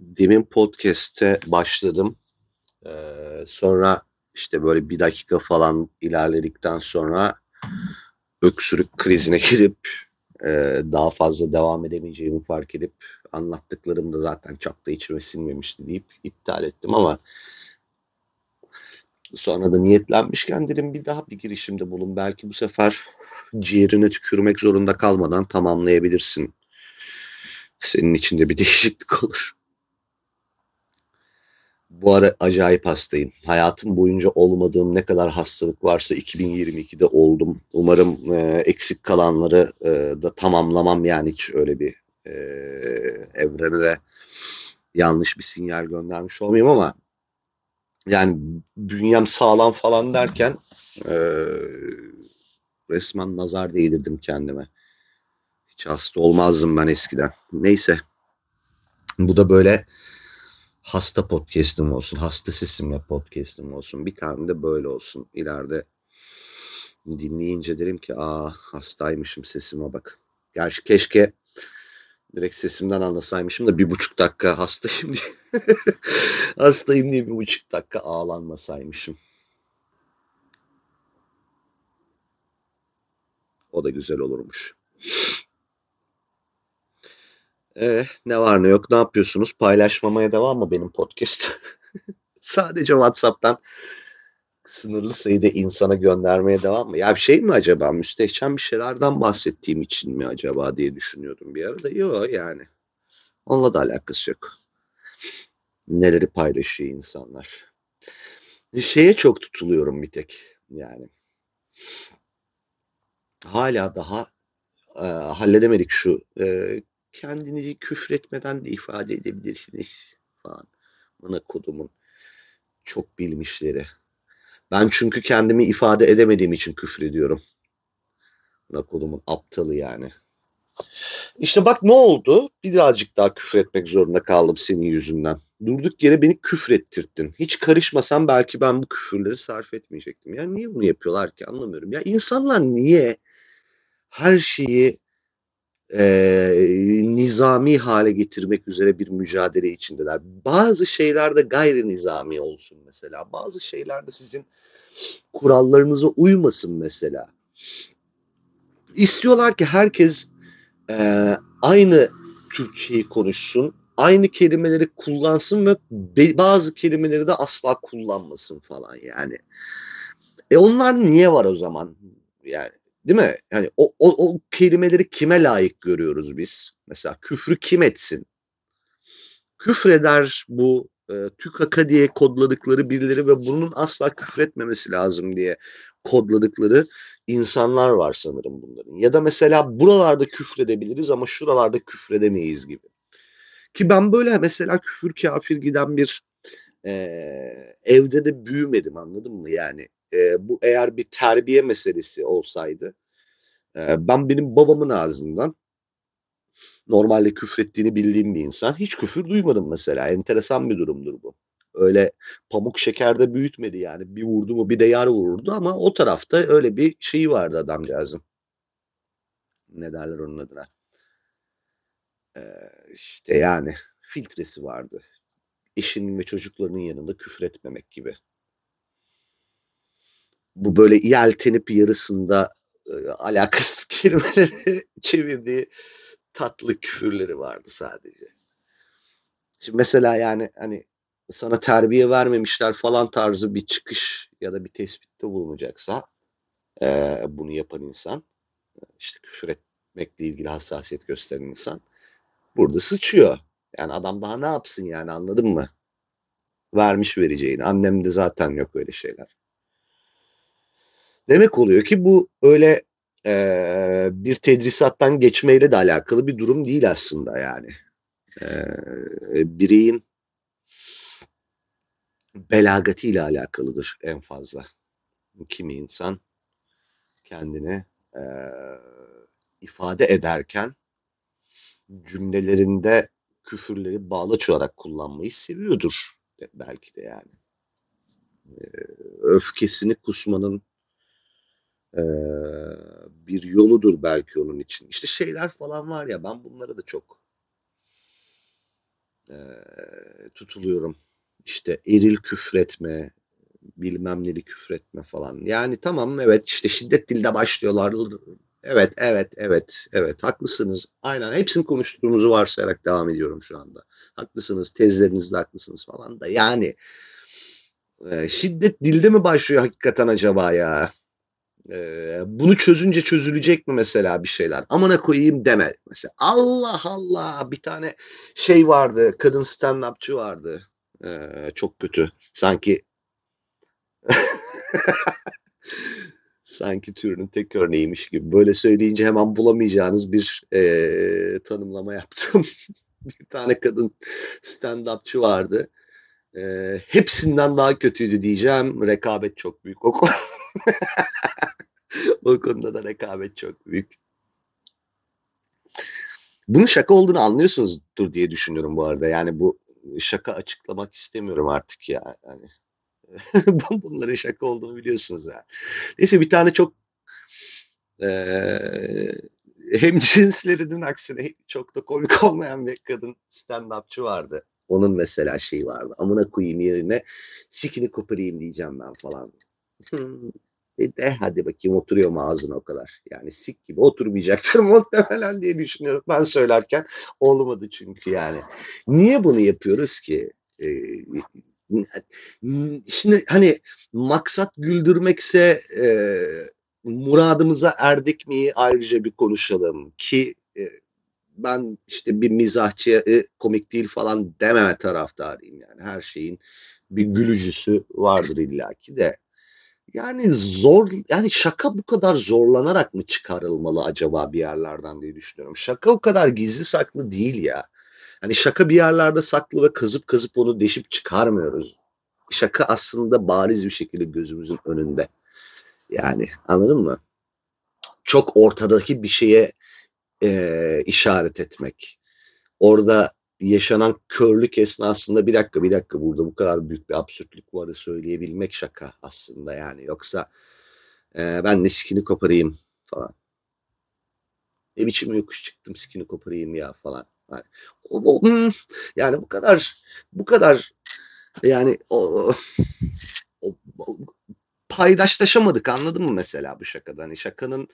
demin podcast'te başladım. Ee, sonra işte böyle bir dakika falan ilerledikten sonra öksürük krizine girip e, daha fazla devam edemeyeceğimi fark edip anlattıklarım da zaten çok da içime sinmemişti deyip iptal ettim ama sonra da niyetlenmişken dedim bir daha bir girişimde bulun. Belki bu sefer ciğerine tükürmek zorunda kalmadan tamamlayabilirsin. Senin içinde bir değişiklik olur. Bu ara acayip hastayım. Hayatım boyunca olmadığım ne kadar hastalık varsa 2022'de oldum. Umarım e, eksik kalanları e, da tamamlamam yani hiç öyle bir e, evrene yanlış bir sinyal göndermiş olmayayım ama yani bünyem sağlam falan derken e, resmen nazar değdirdim kendime. Hiç hasta olmazdım ben eskiden. Neyse. Bu da böyle hasta podcast'im olsun. Hasta sesimle podcast'im olsun. Bir tane de böyle olsun. İleride dinleyince derim ki aa hastaymışım sesime bak. Gerçi keşke direkt sesimden anlasaymışım da bir buçuk dakika hastayım diye hastayım diye bir buçuk dakika ağlanmasaymışım. O da güzel olurmuş. Ee, ne var ne yok ne yapıyorsunuz? Paylaşmamaya devam mı benim podcast? Sadece WhatsApp'tan sınırlı sayıda insana göndermeye devam mı? Ya bir şey mi acaba? Müstehcen bir şeylerden bahsettiğim için mi acaba diye düşünüyordum bir arada. Yok yani. Onunla da alakası yok. Neleri paylaşıyor insanlar. Şeye çok tutuluyorum bir tek. Yani hala daha e, halledemedik şu e, kendinizi küfretmeden de ifade edebilirsiniz falan. Bana kodumun çok bilmişleri. Ben çünkü kendimi ifade edemediğim için küfür ediyorum. Bana kodumun aptalı yani. İşte bak ne oldu? Birazcık daha küfür etmek zorunda kaldım senin yüzünden. Durduk yere beni küfür ettirttin. Hiç karışmasam belki ben bu küfürleri sarf etmeyecektim. Ya niye bunu yapıyorlar ki anlamıyorum. Ya insanlar niye her şeyi e, nizami hale getirmek üzere bir mücadele içindeler. Bazı şeylerde gayri nizami olsun mesela. Bazı şeylerde sizin kurallarınıza uymasın mesela. İstiyorlar ki herkes e, aynı Türkçeyi konuşsun, aynı kelimeleri kullansın ve bazı kelimeleri de asla kullanmasın falan yani. E onlar niye var o zaman? Yani Değil mi? Yani o, o, o kelimeleri kime layık görüyoruz biz? Mesela küfrü kim etsin? Küfreder bu e, tükaka diye kodladıkları birileri ve bunun asla küfretmemesi lazım diye kodladıkları insanlar var sanırım bunların. Ya da mesela buralarda küfredebiliriz ama şuralarda küfredemeyiz gibi. Ki ben böyle mesela küfür kafir giden bir e, evde de büyümedim anladın mı? Yani e, bu eğer bir terbiye meselesi olsaydı e, ben benim babamın ağzından normalde küfrettiğini bildiğim bir insan hiç küfür duymadım mesela. Enteresan bir durumdur bu. Öyle pamuk şekerde büyütmedi yani. Bir vurdu mu bir de yar vururdu ama o tarafta öyle bir şeyi vardı adamcağızın. Ne derler onun adına? Ee, işte yani filtresi vardı. Eşinin ve çocuklarının yanında küfür etmemek gibi bu böyle yeltenip yarısında e, alakasız kelimeleri çevirdiği tatlı küfürleri vardı sadece. Şimdi mesela yani hani sana terbiye vermemişler falan tarzı bir çıkış ya da bir tespitte bulunacaksa e, bunu yapan insan işte küfür etmekle ilgili hassasiyet gösteren insan burada sıçıyor. Yani adam daha ne yapsın yani anladın mı? Vermiş vereceğini. Annemde zaten yok öyle şeyler. Demek oluyor ki bu öyle e, bir tedrisattan geçmeyle de alakalı bir durum değil aslında yani. E, bireyin belagatiyle alakalıdır en fazla. Kimi insan kendini e, ifade ederken cümlelerinde küfürleri bağlaç olarak kullanmayı seviyordur belki de yani. E, öfkesini kusmanın e, bir yoludur belki onun için. İşte şeyler falan var ya ben bunlara da çok e, tutuluyorum. İşte eril küfretme, bilmem neli küfretme falan. Yani tamam evet işte şiddet dilde başlıyorlar. Evet, evet, evet, evet. Haklısınız. Aynen. Hepsini konuştuğumuzu varsayarak devam ediyorum şu anda. Haklısınız. Tezlerinizde haklısınız falan da. Yani e, şiddet dilde mi başlıyor hakikaten acaba ya? E, bunu çözünce çözülecek mi mesela bir şeyler? Amına koyayım deme. Mesela Allah Allah bir tane şey vardı. Kadın stand-upçı vardı. E, çok kötü. Sanki sanki türünün tek örneğiymiş gibi. Böyle söyleyince hemen bulamayacağınız bir e, tanımlama yaptım. bir tane kadın stand-upçı vardı. E, hepsinden daha kötüydü diyeceğim. Rekabet çok büyük. O, o konuda da rekabet çok büyük. Bunun şaka olduğunu anlıyorsunuzdur diye düşünüyorum bu arada. Yani bu şaka açıklamak istemiyorum artık ya. Yani Bunların şaka olduğunu biliyorsunuz ya. Neyse bir tane çok e, hem cinslerinin aksine çok da komik olmayan bir kadın stand-upçı vardı. Onun mesela şeyi vardı. Amına koyayım yerine sikini koparayım diyeceğim ben falan. E de hadi bakayım oturuyor mu ağzına o kadar. Yani sik gibi oturmayacaktır muhtemelen diye düşünüyorum. Ben söylerken olmadı çünkü yani. Niye bunu yapıyoruz ki? Ee, Şimdi hani maksat güldürmekse e, muradımıza erdik mi ayrıca bir konuşalım ki e, ben işte bir mizahçı e, komik değil falan dememe taraftarıyım yani her şeyin bir gülücüsü vardır illaki de yani zor yani şaka bu kadar zorlanarak mı çıkarılmalı acaba bir yerlerden diye düşünüyorum. Şaka o kadar gizli saklı değil ya. Hani şaka bir yerlerde saklı ve kazıp kazıp onu deşip çıkarmıyoruz. Şaka aslında bariz bir şekilde gözümüzün önünde. Yani anladın mı? Çok ortadaki bir şeye e, işaret etmek. Orada yaşanan körlük esnasında bir dakika bir dakika burada bu kadar büyük bir absürtlük varı söyleyebilmek şaka aslında yani. Yoksa e, ben ne sikini koparayım falan. Ne biçim yokuş çıktım sikini koparayım ya falan. Yani, o, o, hmm, yani bu kadar bu kadar yani o, o, o paydaşlaşamadık anladın mı mesela bu şakada? Hani şakanın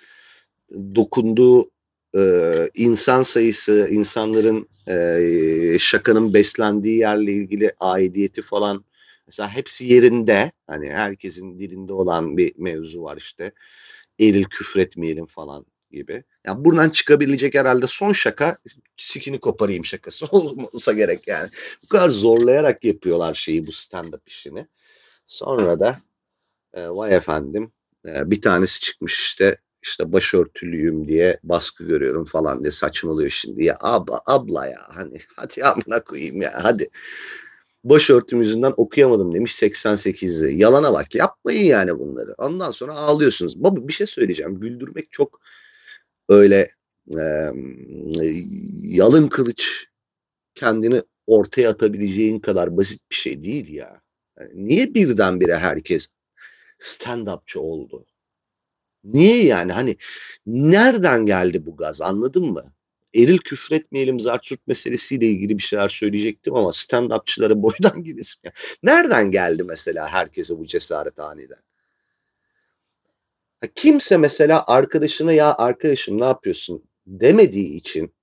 dokunduğu e, insan sayısı, insanların e, şakanın beslendiği yerle ilgili aidiyeti falan mesela hepsi yerinde. Hani herkesin dilinde olan bir mevzu var işte. Eril küfretmeyelim falan gibi. Yani buradan çıkabilecek herhalde son şaka sikini koparayım şakası olmasa gerek yani. Bu kadar zorlayarak yapıyorlar şeyi bu stand-up işini. Sonra da e, vay efendim e, bir tanesi çıkmış işte işte başörtülüyüm diye baskı görüyorum falan diye saçmalıyor şimdi. Ya abla, abla ya hani hadi amına koyayım ya hadi. Başörtüm yüzünden okuyamadım demiş 88'de. Yalana bak yapmayın yani bunları. Ondan sonra ağlıyorsunuz. Baba bir şey söyleyeceğim. Güldürmek çok öyle e, yalın kılıç kendini ortaya atabileceğin kadar basit bir şey değil ya. Yani niye birdenbire herkes stand-upçı oldu? Niye yani hani nereden geldi bu gaz anladın mı? Eril küfretmeyelim Zartürk meselesiyle ilgili bir şeyler söyleyecektim ama stand-upçılara boydan gidesim. Nereden geldi mesela herkese bu cesaret aniden? Kimse mesela arkadaşına ya arkadaşım ne yapıyorsun demediği için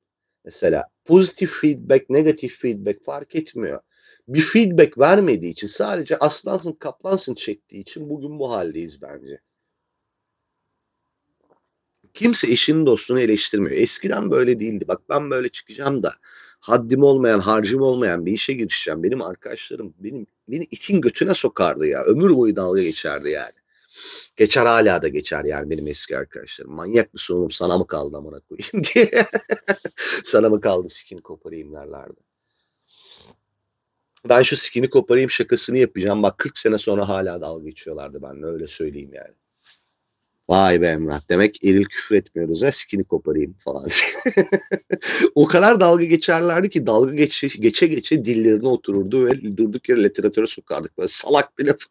mesela pozitif feedback, negatif feedback fark etmiyor. Bir feedback vermediği için sadece aslansın kaplansın çektiği için bugün bu haldeyiz bence. Kimse eşinin dostunu eleştirmiyor. Eskiden böyle değildi. Bak ben böyle çıkacağım da haddim olmayan, harcım olmayan bir işe girişeceğim. Benim arkadaşlarım benim beni itin götüne sokardı ya. Ömür boyu dalga geçerdi yani. Geçer hala da geçer yani benim eski arkadaşlarım. Manyak mısın oğlum sana mı kaldı amına koyayım diye. sana mı kaldı skin koparayım derlerdi. Ben şu skini koparayım şakasını yapacağım. Bak 40 sene sonra hala dalga geçiyorlardı benimle öyle söyleyeyim yani. Vay be Emrah. Demek eril küfür etmiyoruz ha sikini koparayım falan. o kadar dalga geçerlerdi ki dalga geçe geçe, geçe dillerine otururdu ve durduk yere literatüre sokardık. Böyle salak bile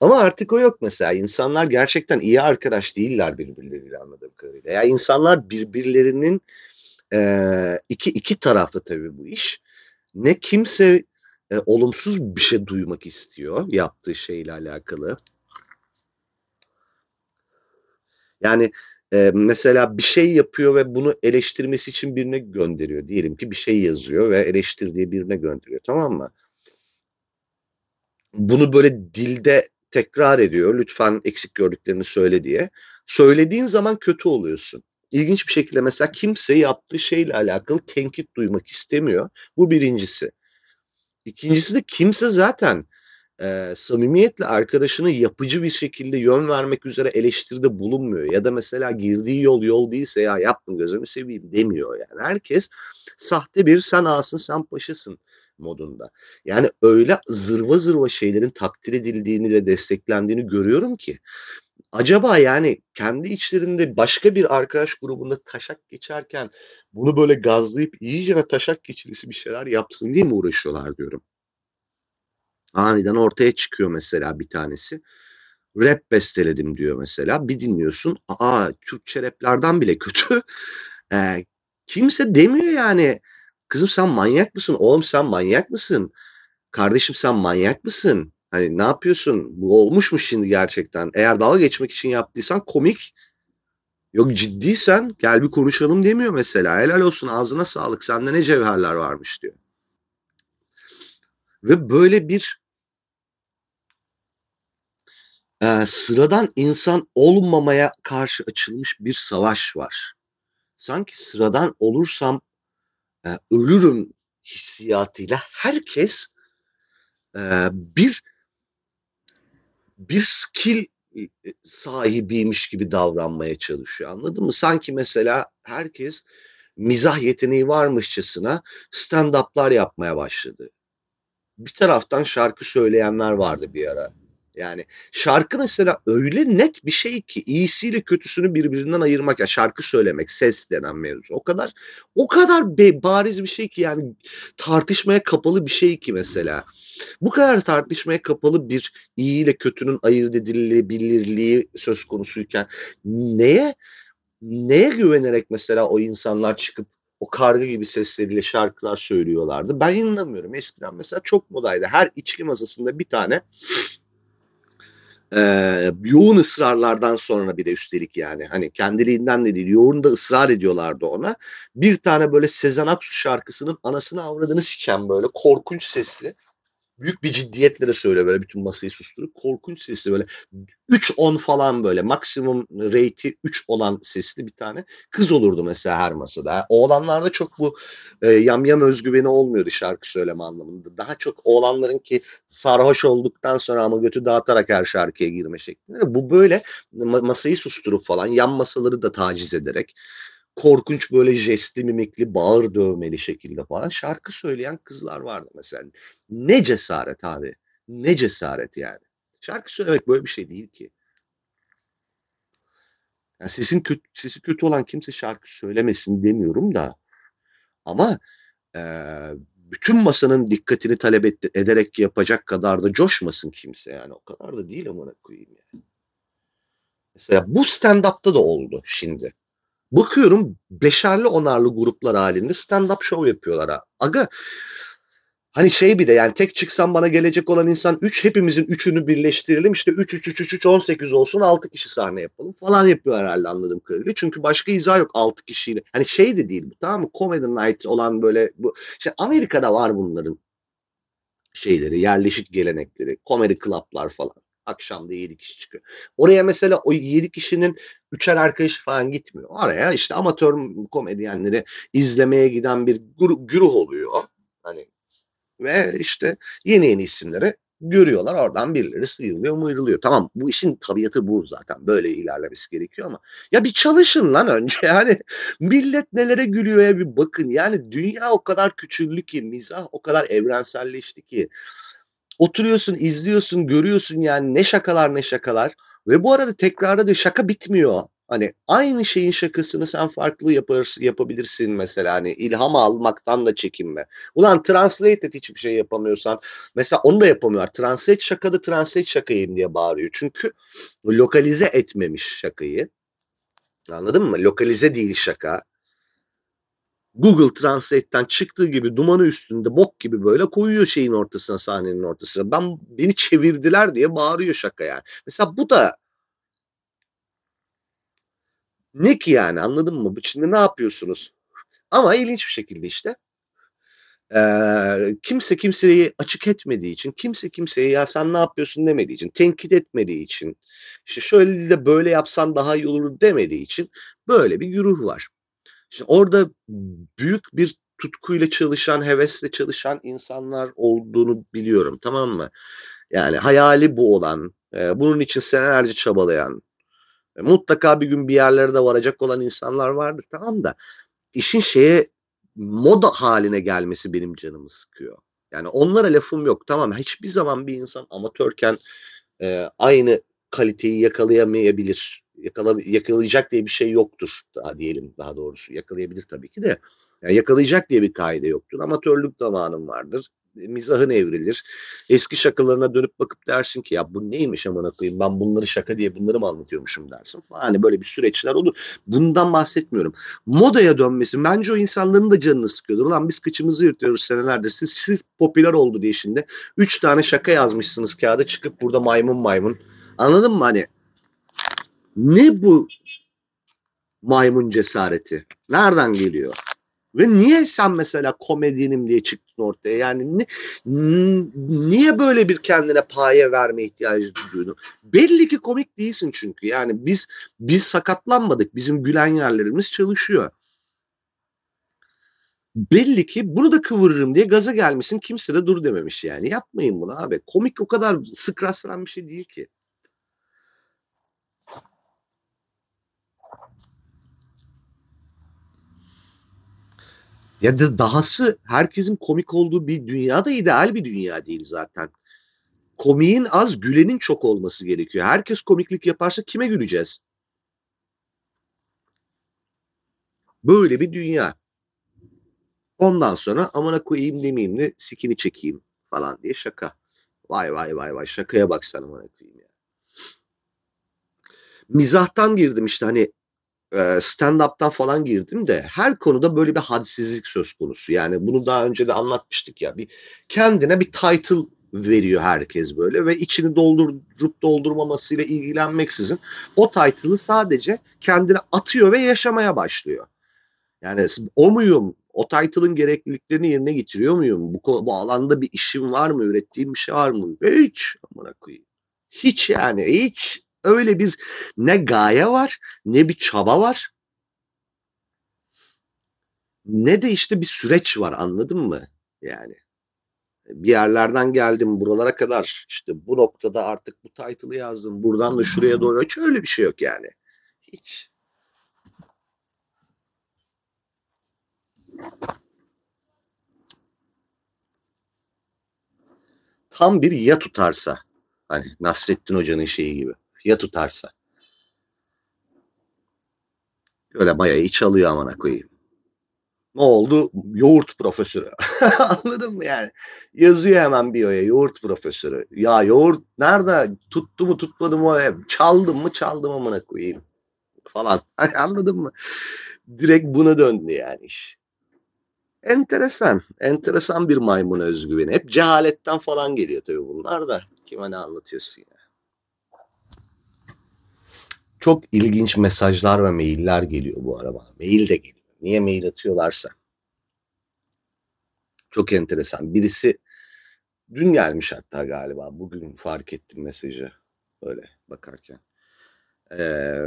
Ama artık o yok mesela. İnsanlar gerçekten iyi arkadaş değiller birbirleriyle anladığım kadarıyla. Ya yani insanlar birbirlerinin e, iki iki taraflı tabii bu iş. ne kimse e, olumsuz bir şey duymak istiyor yaptığı şeyle alakalı. Yani e, mesela bir şey yapıyor ve bunu eleştirmesi için birine gönderiyor. Diyelim ki bir şey yazıyor ve eleştir diye birine gönderiyor tamam mı? Bunu böyle dilde tekrar ediyor. Lütfen eksik gördüklerini söyle diye. Söylediğin zaman kötü oluyorsun. İlginç bir şekilde mesela kimse yaptığı şeyle alakalı tenkit duymak istemiyor. Bu birincisi. İkincisi de kimse zaten e, samimiyetle arkadaşını yapıcı bir şekilde yön vermek üzere eleştiride bulunmuyor. Ya da mesela girdiği yol yol değilse ya yapma gözümü seveyim demiyor yani. Herkes sahte bir sen ağasın sen paşasın modunda. Yani öyle zırva zırva şeylerin takdir edildiğini ve desteklendiğini görüyorum ki acaba yani kendi içlerinde başka bir arkadaş grubunda taşak geçerken bunu böyle gazlayıp iyice taşak geçilisi bir şeyler yapsın diye mi uğraşıyorlar diyorum. Aniden ortaya çıkıyor mesela bir tanesi. Rap besteledim diyor mesela. Bir dinliyorsun. Aa Türkçe raplerden bile kötü. Ee, kimse demiyor yani. Kızım sen manyak mısın? Oğlum sen manyak mısın? Kardeşim sen manyak mısın? Hani ne yapıyorsun? Bu olmuş mu şimdi gerçekten? Eğer dalga geçmek için yaptıysan komik. Yok ciddiysen gel bir konuşalım demiyor mesela. Helal olsun ağzına sağlık. Sende ne cevherler varmış diyor. Ve böyle bir e, sıradan insan olmamaya karşı açılmış bir savaş var. Sanki sıradan olursam e, ölürüm hissiyatıyla herkes e, bir bir skill sahibiymiş gibi davranmaya çalışıyor. Anladın mı? Sanki mesela herkes mizah yeteneği varmışçasına stand-up'lar yapmaya başladı. Bir taraftan şarkı söyleyenler vardı bir ara. Yani şarkı mesela öyle net bir şey ki iyisiyle kötüsünü birbirinden ayırmak ya şarkı söylemek ses denen mevzu o kadar o kadar be, bariz bir şey ki yani tartışmaya kapalı bir şey ki mesela bu kadar tartışmaya kapalı bir iyi ile kötünün ayırt edilebilirliği söz konusuyken neye neye güvenerek mesela o insanlar çıkıp o karga gibi sesleriyle şarkılar söylüyorlardı. Ben inanamıyorum. Eskiden mesela çok modaydı. Her içki masasında bir tane e, yoğun ısrarlardan sonra bir de üstelik yani hani kendiliğinden de değil yoğun da ısrar ediyorlardı ona. Bir tane böyle Sezen Aksu şarkısının anasını avradını siken böyle korkunç sesli büyük bir ciddiyetle de söylüyor böyle bütün masayı susturup korkunç sesli böyle 3-10 falan böyle maksimum rate'i 3 olan sesli bir tane kız olurdu mesela her masada. Oğlanlarda çok bu e, yamyam özgüveni olmuyordu şarkı söyleme anlamında. Daha çok oğlanların ki sarhoş olduktan sonra ama götü dağıtarak her şarkıya girme şeklinde. Bu böyle masayı susturup falan yan masaları da taciz ederek korkunç böyle jestli mimikli bağır dövmeli şekilde falan şarkı söyleyen kızlar vardı mesela. Ne cesaret abi. Ne cesaret yani. Şarkı söylemek böyle bir şey değil ki. Yani sesin kötü, sesi kötü olan kimse şarkı söylemesin demiyorum da. Ama e, bütün masanın dikkatini talep et, ederek yapacak kadar da coşmasın kimse yani. O kadar da değil amına koyayım yani. Mesela bu stand-up'ta da oldu şimdi. Bakıyorum beşerli onarlı gruplar halinde stand-up show yapıyorlar ha. Aga Hani şey bir de yani tek çıksam bana gelecek olan insan 3 hepimizin 3'ünü birleştirelim işte 3 3 3 3 3 18 olsun 6 kişi sahne yapalım falan yapıyor herhalde anladığım kadarıyla. Çünkü başka izah yok 6 kişiyle. Hani şey de değil bu tamam mı? Comedy Night olan böyle bu işte Amerika'da var bunların şeyleri, yerleşik gelenekleri, komedi club'lar falan. Akşam da 7 kişi çıkıyor. Oraya mesela o 7 kişinin üçer arkadaş falan gitmiyor. Oraya işte amatör komedyenleri izlemeye giden bir güruh oluyor. Hani ve işte yeni yeni isimleri görüyorlar. Oradan birileri sıyrılıyor, mıyrılıyor. Tamam bu işin tabiatı bu zaten. Böyle ilerlemesi gerekiyor ama ya bir çalışın lan önce. Yani millet nelere gülüyor ya bir bakın. Yani dünya o kadar küçüldü ki, mizah o kadar evrenselleşti ki. Oturuyorsun, izliyorsun, görüyorsun yani ne şakalar ne şakalar. Ve bu arada tekrarda da şaka bitmiyor. Hani aynı şeyin şakasını sen farklı yapar, yapabilirsin mesela hani ilham almaktan da çekinme. Ulan translate et hiçbir şey yapamıyorsan mesela onu da yapamıyorlar. Translate şakada translate şakayım diye bağırıyor. Çünkü lokalize etmemiş şakayı. Anladın mı? Lokalize değil şaka. Google Translate'ten çıktığı gibi dumanı üstünde bok gibi böyle koyuyor şeyin ortasına sahnenin ortasına. Ben beni çevirdiler diye bağırıyor şaka yani. Mesela bu da ne ki yani anladın mı? Şimdi ne yapıyorsunuz? Ama ilginç bir şekilde işte ee, kimse kimseyi açık etmediği için, kimse kimseye ya sen ne yapıyorsun demediği için, tenkit etmediği için, işte şöyle de böyle yapsan daha iyi olur demediği için böyle bir güruh var. İşte orada büyük bir tutkuyla çalışan, hevesle çalışan insanlar olduğunu biliyorum tamam mı? Yani hayali bu olan, e, bunun için senelerce çabalayan, e, mutlaka bir gün bir yerlere de varacak olan insanlar vardır tamam da işin şeye moda haline gelmesi benim canımı sıkıyor. Yani onlara lafım yok tamam hiçbir zaman bir insan amatörken e, aynı kaliteyi yakalayamayabilir. Yakala, yakalayacak diye bir şey yoktur daha diyelim daha doğrusu. Yakalayabilir tabii ki de. Yani yakalayacak diye bir kaide yoktur. Amatörlük zamanım vardır mizahın evrilir. Eski şakalarına dönüp bakıp dersin ki ya bu neymiş amına koyayım ben bunları şaka diye bunları mı anlatıyormuşum dersin. Hani böyle bir süreçler olur. Bundan bahsetmiyorum. Modaya dönmesi bence o insanların da canını sıkıyordur. Ulan biz kıçımızı yırtıyoruz senelerdir. Siz siz popüler oldu diye şimdi. Üç tane şaka yazmışsınız kağıda çıkıp burada maymun maymun. Anladın mı hani? Ne bu maymun cesareti? Nereden geliyor? Ve niye sen mesela komedyenim diye çıktın ortaya? Yani ni, niye böyle bir kendine paye verme ihtiyacı duydun? Belli ki komik değilsin çünkü. Yani biz biz sakatlanmadık. Bizim gülen yerlerimiz çalışıyor. Belli ki bunu da kıvırırım diye gaza gelmişsin. Kimse de dur dememiş yani. Yapmayın bunu abi. Komik o kadar sık rastlanan bir şey değil ki. Ya da dahası herkesin komik olduğu bir dünya da ideal bir dünya değil zaten. Komiğin az, gülenin çok olması gerekiyor. Herkes komiklik yaparsa kime güleceğiz? Böyle bir dünya. Ondan sonra amına koyayım demeyeyim de sikini çekeyim falan diye şaka. Vay vay vay vay şakaya bak sen amına koyayım ya. Mizahtan girdim işte hani stand-up'tan falan girdim de her konuda böyle bir hadsizlik söz konusu. Yani bunu daha önce de anlatmıştık ya. Bir kendine bir title veriyor herkes böyle ve içini doldurup doldurmamasıyla ilgilenmeksizin o title'ı sadece kendine atıyor ve yaşamaya başlıyor. Yani o muyum? O title'ın gerekliliklerini yerine getiriyor muyum? Bu, bu alanda bir işim var mı? Ürettiğim bir şey var mı? Hiç. Amına koyayım. Hiç yani. Hiç öyle bir ne gaye var ne bir çaba var ne de işte bir süreç var anladın mı? Yani bir yerlerden geldim buralara kadar işte bu noktada artık bu title'ı yazdım buradan da şuraya doğru hiç öyle bir şey yok yani. Hiç. Tam bir ya tutarsa hani Nasrettin Hoca'nın şeyi gibi ya tutarsa. Öyle mayayı çalıyor amına koyayım. Ne oldu? Yoğurt profesörü. Anladın mı yani? Yazıyor hemen biyoya yoğurt profesörü. Ya yoğurt nerede? Tuttu mu tutmadı mı? Çaldım mı çaldım amına koyayım. Falan. Anladın mı? Direkt buna döndü yani iş. Enteresan. Enteresan bir maymun özgüveni. Hep cehaletten falan geliyor tabii bunlar da. Kime ne anlatıyorsun ya? Çok ilginç mesajlar ve mailler geliyor bu araba. Mail de geliyor. Niye mail atıyorlarsa. Çok enteresan. Birisi dün gelmiş hatta galiba. Bugün fark ettim mesajı. Böyle bakarken. Ee,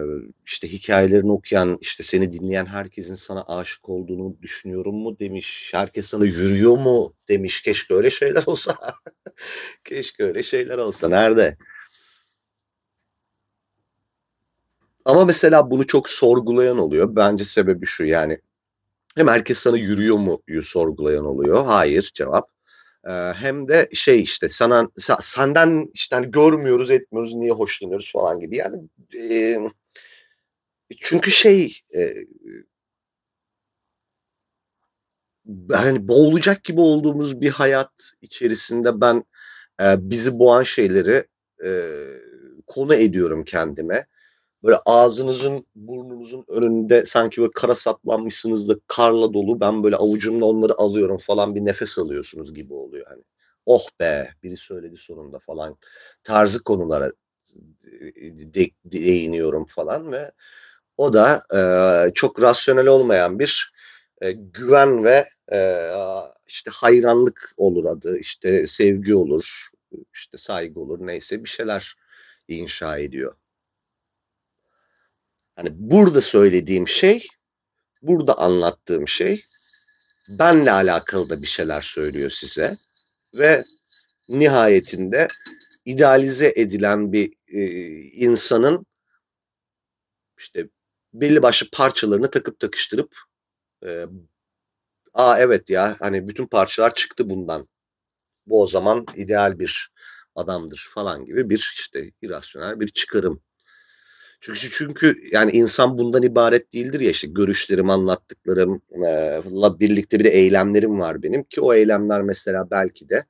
işte hikayelerini okuyan, işte seni dinleyen herkesin sana aşık olduğunu düşünüyorum mu demiş. Herkes sana yürüyor mu demiş. Keşke öyle şeyler olsa. Keşke öyle şeyler olsa. Nerede? Ama mesela bunu çok sorgulayan oluyor. Bence sebebi şu yani hem herkes sana yürüyor mu sorgulayan oluyor. Hayır cevap. Ee, hem de şey işte sana senden işte hani görmüyoruz etmiyoruz niye hoşlanıyoruz falan gibi. Yani e, çünkü şey e, hani boğulacak gibi olduğumuz bir hayat içerisinde ben e, bizi boğan şeyleri e, konu ediyorum kendime böyle ağzınızın burnunuzun önünde sanki böyle kara saplanmışsınız da karla dolu ben böyle avucumla onları alıyorum falan bir nefes alıyorsunuz gibi oluyor hani. Oh be biri söyledi sonunda falan tarzı konulara de, değiniyorum falan ve o da e, çok rasyonel olmayan bir e, güven ve e, işte hayranlık olur adı, işte sevgi olur, işte saygı olur neyse bir şeyler inşa ediyor. Hani burada söylediğim şey, burada anlattığım şey benle alakalı da bir şeyler söylüyor size ve nihayetinde idealize edilen bir e, insanın işte belli başlı parçalarını takıp takıştırıp e, aa evet ya hani bütün parçalar çıktı bundan. Bu o zaman ideal bir adamdır falan gibi bir işte irasyonel bir çıkarım. Çünkü çünkü yani insan bundan ibaret değildir ya işte görüşlerim, anlattıklarımla birlikte bir de eylemlerim var benim ki o eylemler mesela belki de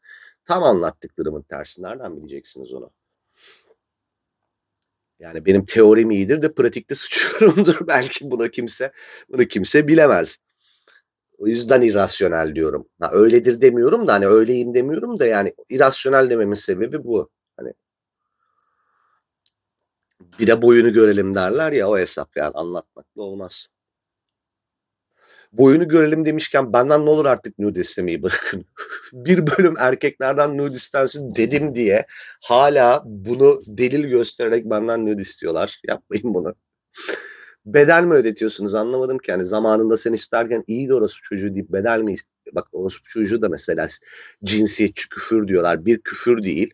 tam anlattıklarımın tersi. Nereden bileceksiniz onu? Yani benim teorim iyidir de pratikte sıçıyorumdur. Belki buna kimse bunu kimse bilemez. O yüzden irrasyonel diyorum. Ha, öyledir demiyorum da hani öyleyim demiyorum da yani irrasyonel dememin sebebi bu. Bir de boyunu görelim derler ya o hesap yani anlatmakla olmaz. Boyunu görelim demişken benden ne olur artık nude istemeyi bırakın. bir bölüm erkeklerden nude istensin dedim diye hala bunu delil göstererek benden nude istiyorlar. Yapmayın bunu. Bedel mi ödetiyorsunuz anlamadım ki. Yani zamanında sen isterken iyi de orası çocuğu deyip bedel mi? Bak orası çocuğu da mesela cinsiyetçi küfür diyorlar. Bir küfür değil.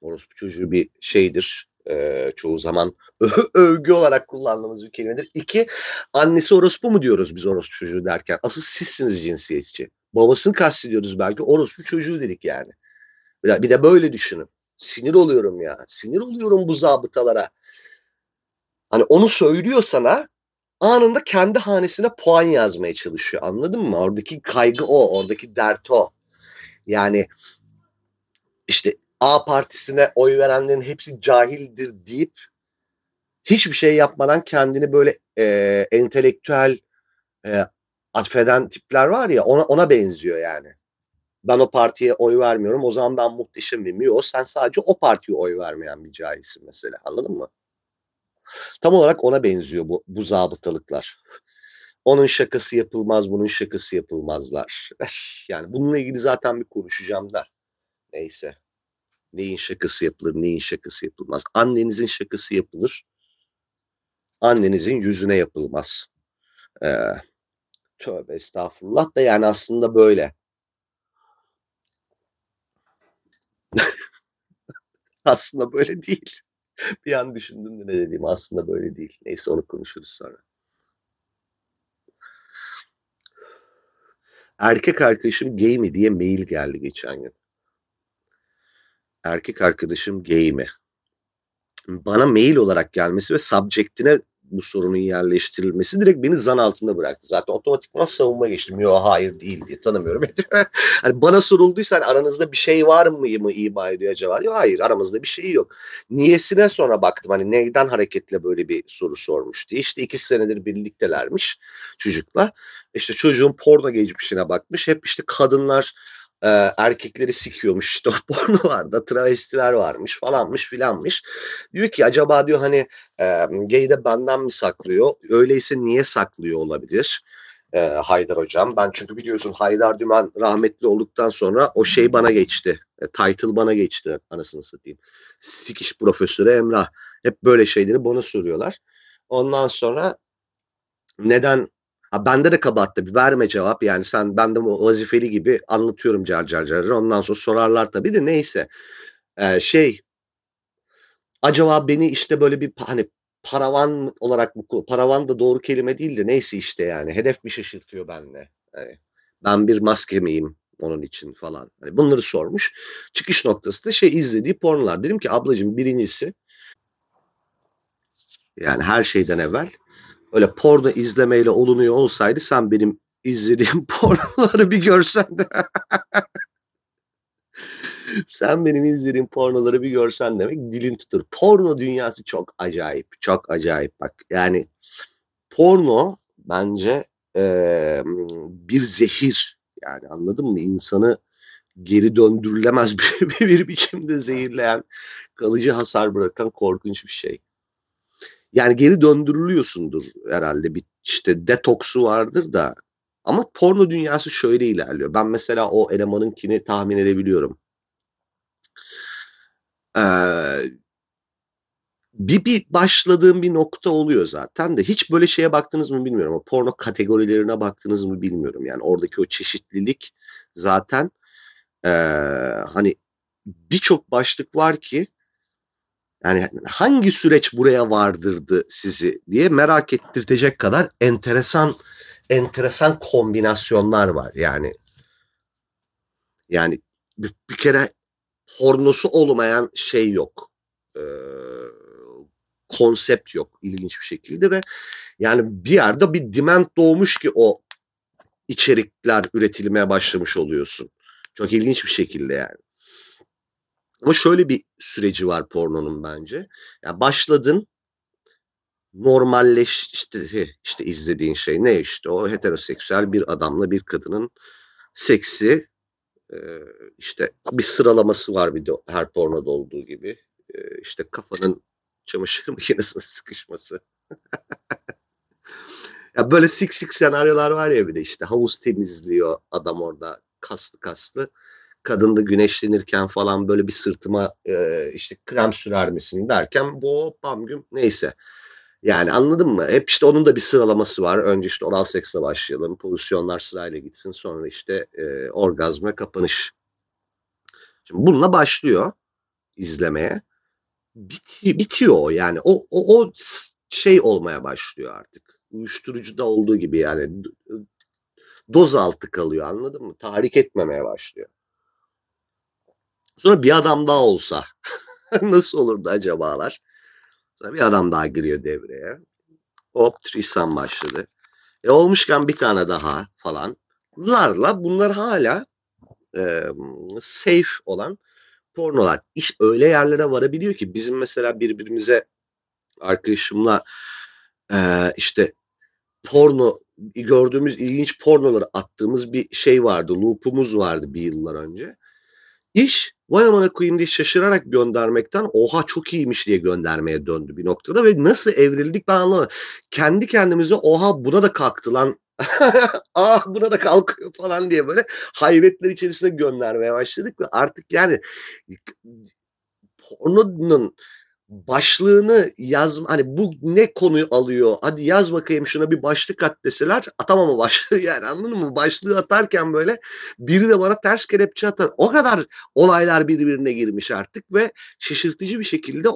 Orospu çocuğu bir şeydir e, çoğu zaman övgü olarak kullandığımız bir kelimedir. İki, annesi orospu mu diyoruz biz orospu çocuğu derken? Asıl sizsiniz cinsiyetçi. Babasını kastediyoruz belki orospu çocuğu dedik yani. Bir de böyle düşünün. Sinir oluyorum ya. Sinir oluyorum bu zabıtalara. Hani onu söylüyor sana anında kendi hanesine puan yazmaya çalışıyor. Anladın mı? Oradaki kaygı o. Oradaki dert o. Yani işte A partisine oy verenlerin hepsi cahildir deyip hiçbir şey yapmadan kendini böyle e, entelektüel e, atfeden tipler var ya ona, ona benziyor yani. Ben o partiye oy vermiyorum o zaman ben muhteşemim. Yok sen sadece o partiye oy vermeyen bir cahilsin mesela anladın mı? Tam olarak ona benziyor bu, bu zabıtalıklar. Onun şakası yapılmaz, bunun şakası yapılmazlar. Yani bununla ilgili zaten bir konuşacağım da. Neyse. Neyin şakası yapılır, neyin şakası yapılmaz. Annenizin şakası yapılır. Annenizin yüzüne yapılmaz. Ee, tövbe estağfurullah da yani aslında böyle. aslında böyle değil. bir an düşündüm de ne dediğim aslında böyle değil. Neyse onu konuşuruz sonra. Erkek arkadaşım gay mi diye mail geldi geçen gün erkek arkadaşım gay? Bana mail olarak gelmesi ve subjectine bu sorunun yerleştirilmesi direkt beni zan altında bıraktı. Zaten otomatikman savunma geçtim. Yok hayır değil diye tanımıyorum. hani bana sorulduysa hani aranızda bir şey var mı mı ima ediyor acaba? Diyor, hayır aramızda bir şey yok. Niyesine sonra baktım hani neyden hareketle böyle bir soru sormuş diye. İşte iki senedir birliktelermiş çocukla. İşte çocuğun porno geçmişine bakmış. Hep işte kadınlar e, erkekleri sikiyormuş işte pornolarda travestiler varmış falanmış filanmış. Diyor ki acaba diyor hani e, gay de benden mi saklıyor? Öyleyse niye saklıyor olabilir? E, Haydar hocam. Ben çünkü biliyorsun Haydar Dümen rahmetli olduktan sonra o şey bana geçti. E, title bana geçti anasını satayım. Sikiş profesörü Emrah. Hep böyle şeyleri bana soruyorlar. Ondan sonra neden Ha, bende de kabahat tabii. Verme cevap. Yani sen ben de vazifeli gibi anlatıyorum car car car ondan sonra sorarlar tabii de neyse. Ee, şey acaba beni işte böyle bir hani paravan olarak bu paravan da doğru kelime değil de neyse işte yani. Hedef mi şaşırtıyor benle? Yani ben bir maske miyim onun için falan. Hani bunları sormuş. Çıkış noktası da şey izlediği pornolar. Dedim ki ablacığım birincisi yani her şeyden evvel öyle porno izlemeyle olunuyor olsaydı sen benim izlediğim pornoları bir görsen de Sen benim izlediğim pornoları bir görsen demek dilin tutur. Porno dünyası çok acayip. Çok acayip bak. Yani porno bence eee, bir zehir. Yani anladın mı? İnsanı geri döndürülemez bir, bir biçimde zehirleyen, kalıcı hasar bırakan korkunç bir şey. Yani geri döndürülüyorsundur herhalde bir işte detoksu vardır da ama porno dünyası şöyle ilerliyor. Ben mesela o elemanınkini tahmin edebiliyorum. Ee, bir, bir başladığım bir nokta oluyor zaten de hiç böyle şeye baktınız mı bilmiyorum ama porno kategorilerine baktınız mı bilmiyorum yani oradaki o çeşitlilik zaten ee, hani birçok başlık var ki yani hangi süreç buraya vardırdı sizi diye merak ettirecek kadar enteresan enteresan kombinasyonlar var yani. Yani bir, bir kere pornosu olmayan şey yok. Ee, konsept yok ilginç bir şekilde ve yani bir yerde bir demand doğmuş ki o içerikler üretilmeye başlamış oluyorsun. Çok ilginç bir şekilde yani. Ama şöyle bir süreci var pornonun bence. Yani başladın normalleş işte izlediğin şey ne işte o heteroseksüel bir adamla bir kadının seksi işte bir sıralaması var bir de her pornoda olduğu gibi işte kafanın çamaşır makinesine sıkışması. ya böyle sik sik senaryolar var ya bir de işte havuz temizliyor adam orada kaslı kaslı. Kadın da güneşlenirken falan böyle bir sırtıma e, işte krem sürer misin derken bu bam güm neyse. Yani anladın mı? Hep işte onun da bir sıralaması var. Önce işte oral seksle başlayalım. Pozisyonlar sırayla gitsin. Sonra işte e, orgazm ve kapanış. Şimdi bununla başlıyor izlemeye. Bitiyor, bitiyor o yani. O, o, o şey olmaya başlıyor artık. Uyuşturucuda olduğu gibi yani doz altı kalıyor anladın mı? Tahrik etmemeye başlıyor. Sonra bir adam daha olsa nasıl olurdu acabalar? Sonra bir adam daha giriyor devreye. Hop Tristan başladı. E olmuşken bir tane daha falan. Larla bunlar hala e, safe olan pornolar. İş öyle yerlere varabiliyor ki bizim mesela birbirimize arkadaşımla e, işte porno gördüğümüz ilginç pornoları attığımız bir şey vardı. Loop'umuz vardı bir yıllar önce. İş vay amına koyayım diye şaşırarak göndermekten oha çok iyiymiş diye göndermeye döndü bir noktada ve nasıl evrildik ben anlamadım. Kendi kendimize oha buna da kalktı lan ah buna da kalkıyor falan diye böyle hayretler içerisinde göndermeye başladık ve artık yani pornonun başlığını yaz hani bu ne konuyu alıyor? Hadi yaz bakayım şuna bir başlık at deseler atamam başlığı yani anladın mı? Başlığı atarken böyle biri de bana ters kelepçe atar. O kadar olaylar birbirine girmiş artık ve şaşırtıcı bir şekilde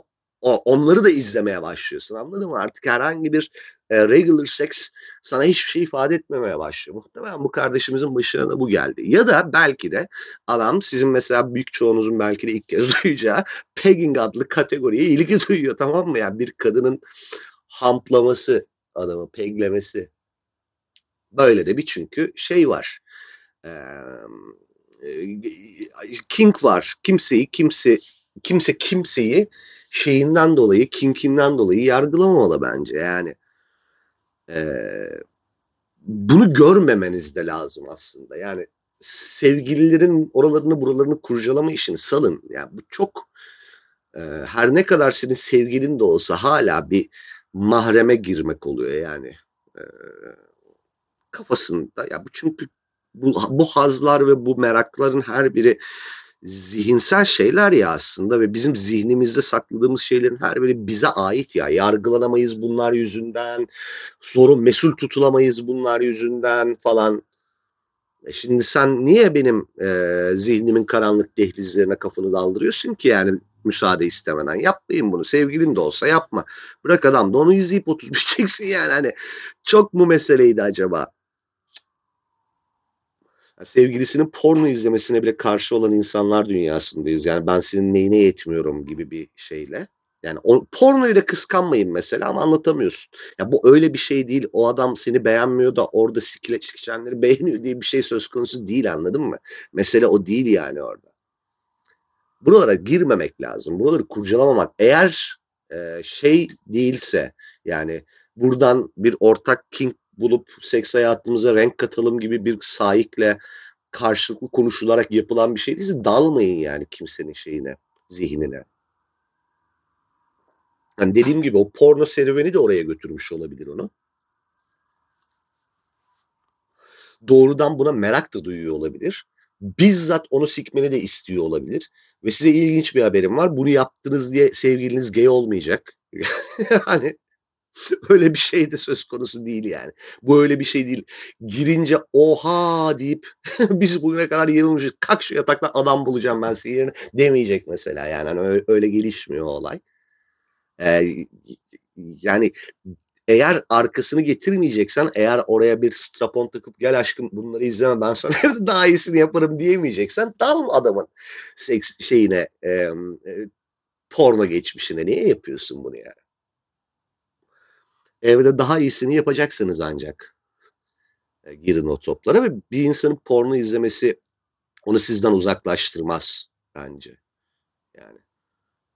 onları da izlemeye başlıyorsun anladın mı? Artık herhangi bir e, regular sex sana hiçbir şey ifade etmemeye başlıyor. Muhtemelen bu kardeşimizin başına da bu geldi. Ya da belki de adam sizin mesela büyük çoğunuzun belki de ilk kez duyacağı pegging adlı kategoriye ilgi duyuyor tamam mı? Yani bir kadının hamplaması adamı peglemesi. Böyle de bir çünkü şey var. Ee, king var. Kimseyi kimse kimse kimseyi şeyinden dolayı, kinkinden dolayı yargılamamalı bence. Yani e, bunu görmemeniz de lazım aslında. Yani sevgililerin oralarını buralarını kurcalama işini salın. Yani bu çok e, her ne kadar senin sevgilin de olsa hala bir mahreme girmek oluyor yani. E, kafasında ya bu çünkü bu, bu hazlar ve bu merakların her biri zihinsel şeyler ya aslında ve bizim zihnimizde sakladığımız şeylerin her biri bize ait ya. Yargılanamayız bunlar yüzünden, sorun mesul tutulamayız bunlar yüzünden falan. E şimdi sen niye benim e, zihnimin karanlık dehlizlerine kafanı daldırıyorsun ki yani müsaade istemeden? Yapmayın bunu. Sevgilin de olsa yapma. Bırak adam da onu izleyip oturup biteceksin yani. Hani çok mu meseleydi acaba? Sevgilisinin porno izlemesine bile karşı olan insanlar dünyasındayız. Yani ben senin neyine yetmiyorum gibi bir şeyle. Yani o, pornoyu da kıskanmayın mesela ama anlatamıyorsun. Ya bu öyle bir şey değil. O adam seni beğenmiyor da orada sikile sikişenleri beğeniyor diye bir şey söz konusu değil anladın mı? Mesele o değil yani orada. Buralara girmemek lazım. Buraları kurcalamamak. Eğer e, şey değilse yani buradan bir ortak king bulup seks hayatımıza renk katalım gibi bir sahikle karşılıklı konuşularak yapılan bir şey değilse dalmayın yani kimsenin şeyine, zihnine. Hani dediğim gibi o porno serüveni de oraya götürmüş olabilir onu. Doğrudan buna merak da duyuyor olabilir. Bizzat onu sikmeni de istiyor olabilir. Ve size ilginç bir haberim var. Bunu yaptınız diye sevgiliniz gay olmayacak. hani öyle bir şey de söz konusu değil yani. Bu öyle bir şey değil. Girince oha deyip biz bugüne kadar yanılmışız. Kalk şu yatakta adam bulacağım ben senin yerine demeyecek mesela. Yani hani öyle, öyle gelişmiyor olay. Ee, yani eğer arkasını getirmeyeceksen eğer oraya bir strapon takıp gel aşkım bunları izleme ben sana daha iyisini yaparım diyemeyeceksen dalma adamın seks şeyine e, e, porno geçmişine niye yapıyorsun bunu yani? Evde daha iyisini yapacaksınız ancak. E, girin o toplara ve bir insanın porno izlemesi onu sizden uzaklaştırmaz bence. Yani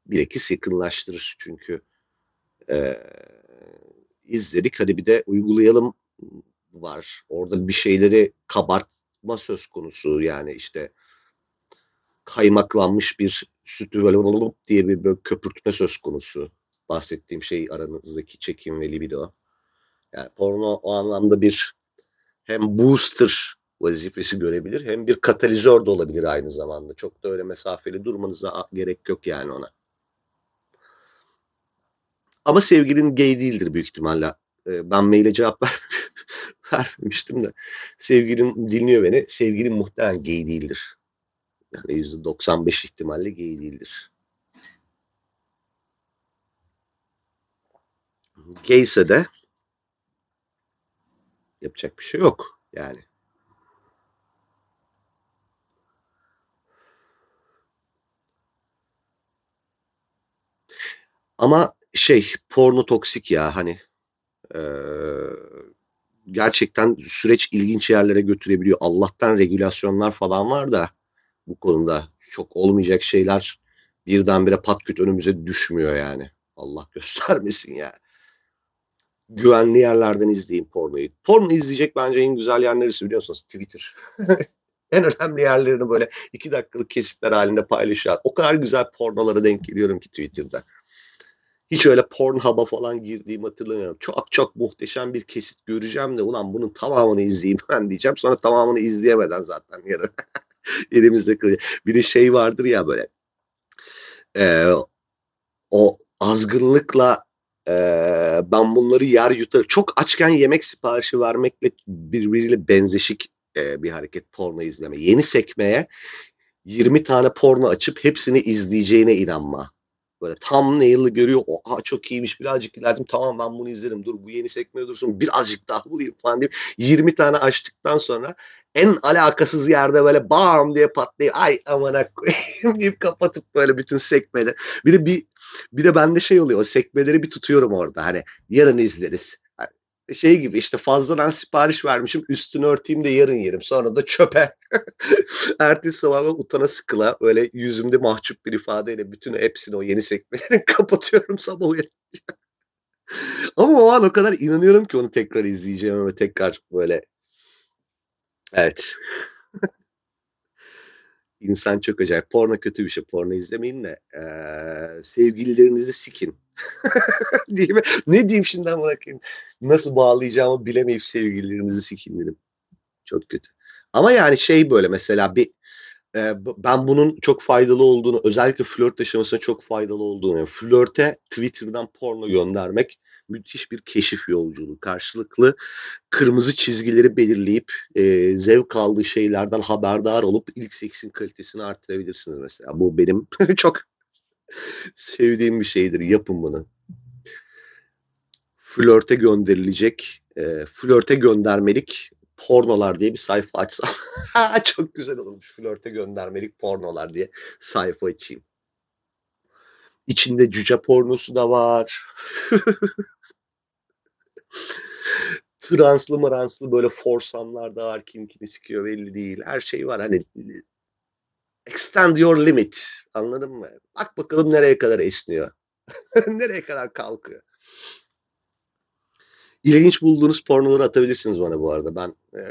bilakis yakınlaştırır çünkü e, izledik hadi bir de uygulayalım var. Orada bir şeyleri kabartma söz konusu yani işte kaymaklanmış bir sütü böyle diye bir böyle köpürtme söz konusu. Bahsettiğim şey aranızdaki çekim ve libido. Yani porno o anlamda bir hem booster vazifesi görebilir hem bir katalizör de olabilir aynı zamanda. Çok da öyle mesafeli durmanıza gerek yok yani ona. Ama sevgilin gay değildir büyük ihtimalle. Ben maile cevap ver, vermemiştim de. Sevgilim dinliyor beni. Sevgilim muhtemelen gay değildir. Yani %95 ihtimalle gay değildir. Gayse de yapacak bir şey yok yani. Ama şey porno toksik ya hani e, gerçekten süreç ilginç yerlere götürebiliyor. Allah'tan regülasyonlar falan var da bu konuda çok olmayacak şeyler birdenbire patküt önümüze düşmüyor yani. Allah göstermesin ya. Güvenli yerlerden izleyin pornoyu. Porno izleyecek bence en güzel yer neresi biliyorsunuz? Twitter. en önemli yerlerini böyle iki dakikalık kesitler halinde paylaşıyor. O kadar güzel pornolara denk geliyorum ki Twitter'da. Hiç öyle Pornhub'a falan girdiğim hatırlamıyorum. Çok çok muhteşem bir kesit göreceğim de ulan bunun tamamını izleyeyim ben diyeceğim. Sonra tamamını izleyemeden zaten yarın elimizde kalıyor. Bir de şey vardır ya böyle e, o azgınlıkla e, ben bunları yer yutar. Çok açken yemek siparişi vermekle birbiriyle benzeşik e, bir hareket porno izleme. Yeni sekmeye 20 tane porno açıp hepsini izleyeceğine inanma. Böyle tam nail'ı görüyor. Oha çok iyiymiş birazcık ilerledim. Tamam ben bunu izlerim. Dur bu yeni sekmeye dursun. Birazcık daha bulayım falan deyip 20 tane açtıktan sonra en alakasız yerde böyle bam diye patlayıp ay amana koyayım deyip kapatıp böyle bütün sekmeleri. Bir de bir bir de bende şey oluyor. O sekmeleri bir tutuyorum orada. Hani yarın izleriz şey gibi işte fazladan sipariş vermişim üstünü örteyim de yarın yerim. Sonra da çöpe. Ertesi sabah utana sıkıla böyle yüzümde mahcup bir ifadeyle bütün hepsini o yeni sekmelerini kapatıyorum sabah uyanınca. Ama o an o kadar inanıyorum ki onu tekrar izleyeceğim ve tekrar böyle evet. İnsan çok acayip. Porno kötü bir şey. Porno izlemeyin de ee, sevgililerinizi sikin. mi? Ne diyeyim şimdiden bırakayım. Nasıl bağlayacağımı bilemeyip sevgililerinizi sikin dedim. Çok kötü. Ama yani şey böyle mesela bir e, ben bunun çok faydalı olduğunu özellikle flört aşamasında çok faydalı olduğunu yani flörte Twitter'dan porno göndermek müthiş bir keşif yolculuğu. Karşılıklı kırmızı çizgileri belirleyip e, zevk aldığı şeylerden haberdar olup ilk seksin kalitesini artırabilirsiniz mesela. Bu benim çok sevdiğim bir şeydir. Yapın bunu. Flörte gönderilecek, e, flörte göndermelik pornolar diye bir sayfa açsam. çok güzel olmuş. Flörte göndermelik pornolar diye sayfa açayım. İçinde cüce pornosu da var. Translı maranslı böyle forsamlar da var. Kim kimi sikiyor belli değil. Her şey var. Hani Extend your limit. Anladın mı? Bak bakalım nereye kadar esniyor. nereye kadar kalkıyor. İlginç bulduğunuz pornoları atabilirsiniz bana bu arada. Ben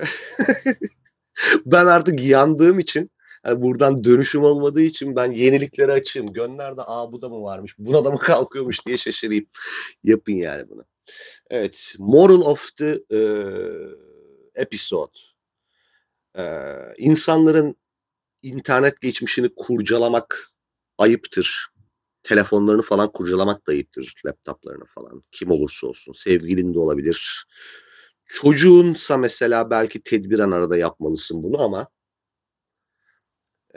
ben artık yandığım için yani buradan dönüşüm olmadığı için ben yenilikleri açayım. Gönder de aa bu da mı varmış, buna da mı kalkıyormuş diye şaşırayım. Yapın yani bunu. Evet, moral of the e, episode. E, insanların internet geçmişini kurcalamak ayıptır. Telefonlarını falan kurcalamak da ayıptır. Laptoplarını falan. Kim olursa olsun. Sevgilin de olabilir. Çocuğunsa mesela belki tedbiren arada yapmalısın bunu ama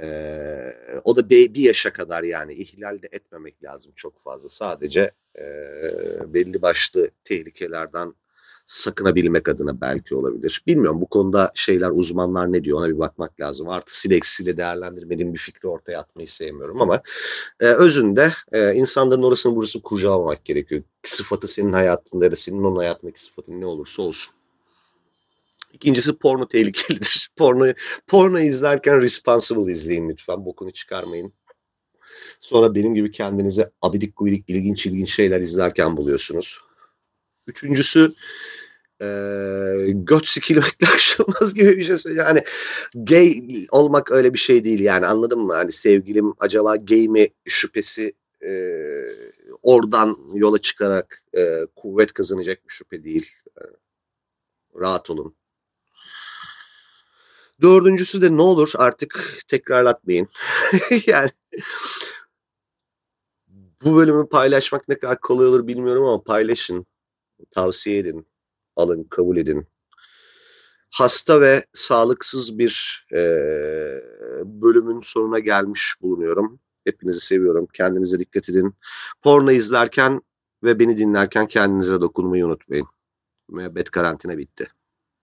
ee, o da bir yaşa kadar yani ihlal de etmemek lazım çok fazla. Sadece e, belli başlı tehlikelerden sakınabilmek adına belki olabilir. Bilmiyorum bu konuda şeyler uzmanlar ne diyor ona bir bakmak lazım. Artısıyla eksisiyle değerlendirmediğim bir fikri ortaya atmayı sevmiyorum ama e, özünde e, insanların orasını burasını kurcalamamak gerekiyor. Sıfatı senin hayatında ya da senin onun hayatındaki sıfatın ne olursa olsun. İkincisi porno tehlikelidir. Porno, porno izlerken responsible izleyin lütfen. Bokunu çıkarmayın. Sonra benim gibi kendinize abidik gubidik ilginç ilginç şeyler izlerken buluyorsunuz. Üçüncüsü e, göt sikilmekle aşılmaz gibi bir şey söylüyor. Yani gay olmak öyle bir şey değil yani anladın mı? Hani sevgilim acaba gay mi şüphesi e, oradan yola çıkarak e, kuvvet kazanacak bir şüphe değil. E, rahat olun. Dördüncüsü de ne olur artık tekrarlatmayın. yani bu bölümü paylaşmak ne kadar kolay olur bilmiyorum ama paylaşın. Tavsiye edin. Alın, kabul edin. Hasta ve sağlıksız bir e, bölümün sonuna gelmiş bulunuyorum. Hepinizi seviyorum. Kendinize dikkat edin. Porno izlerken ve beni dinlerken kendinize dokunmayı unutmayın. Müebbet karantina bitti.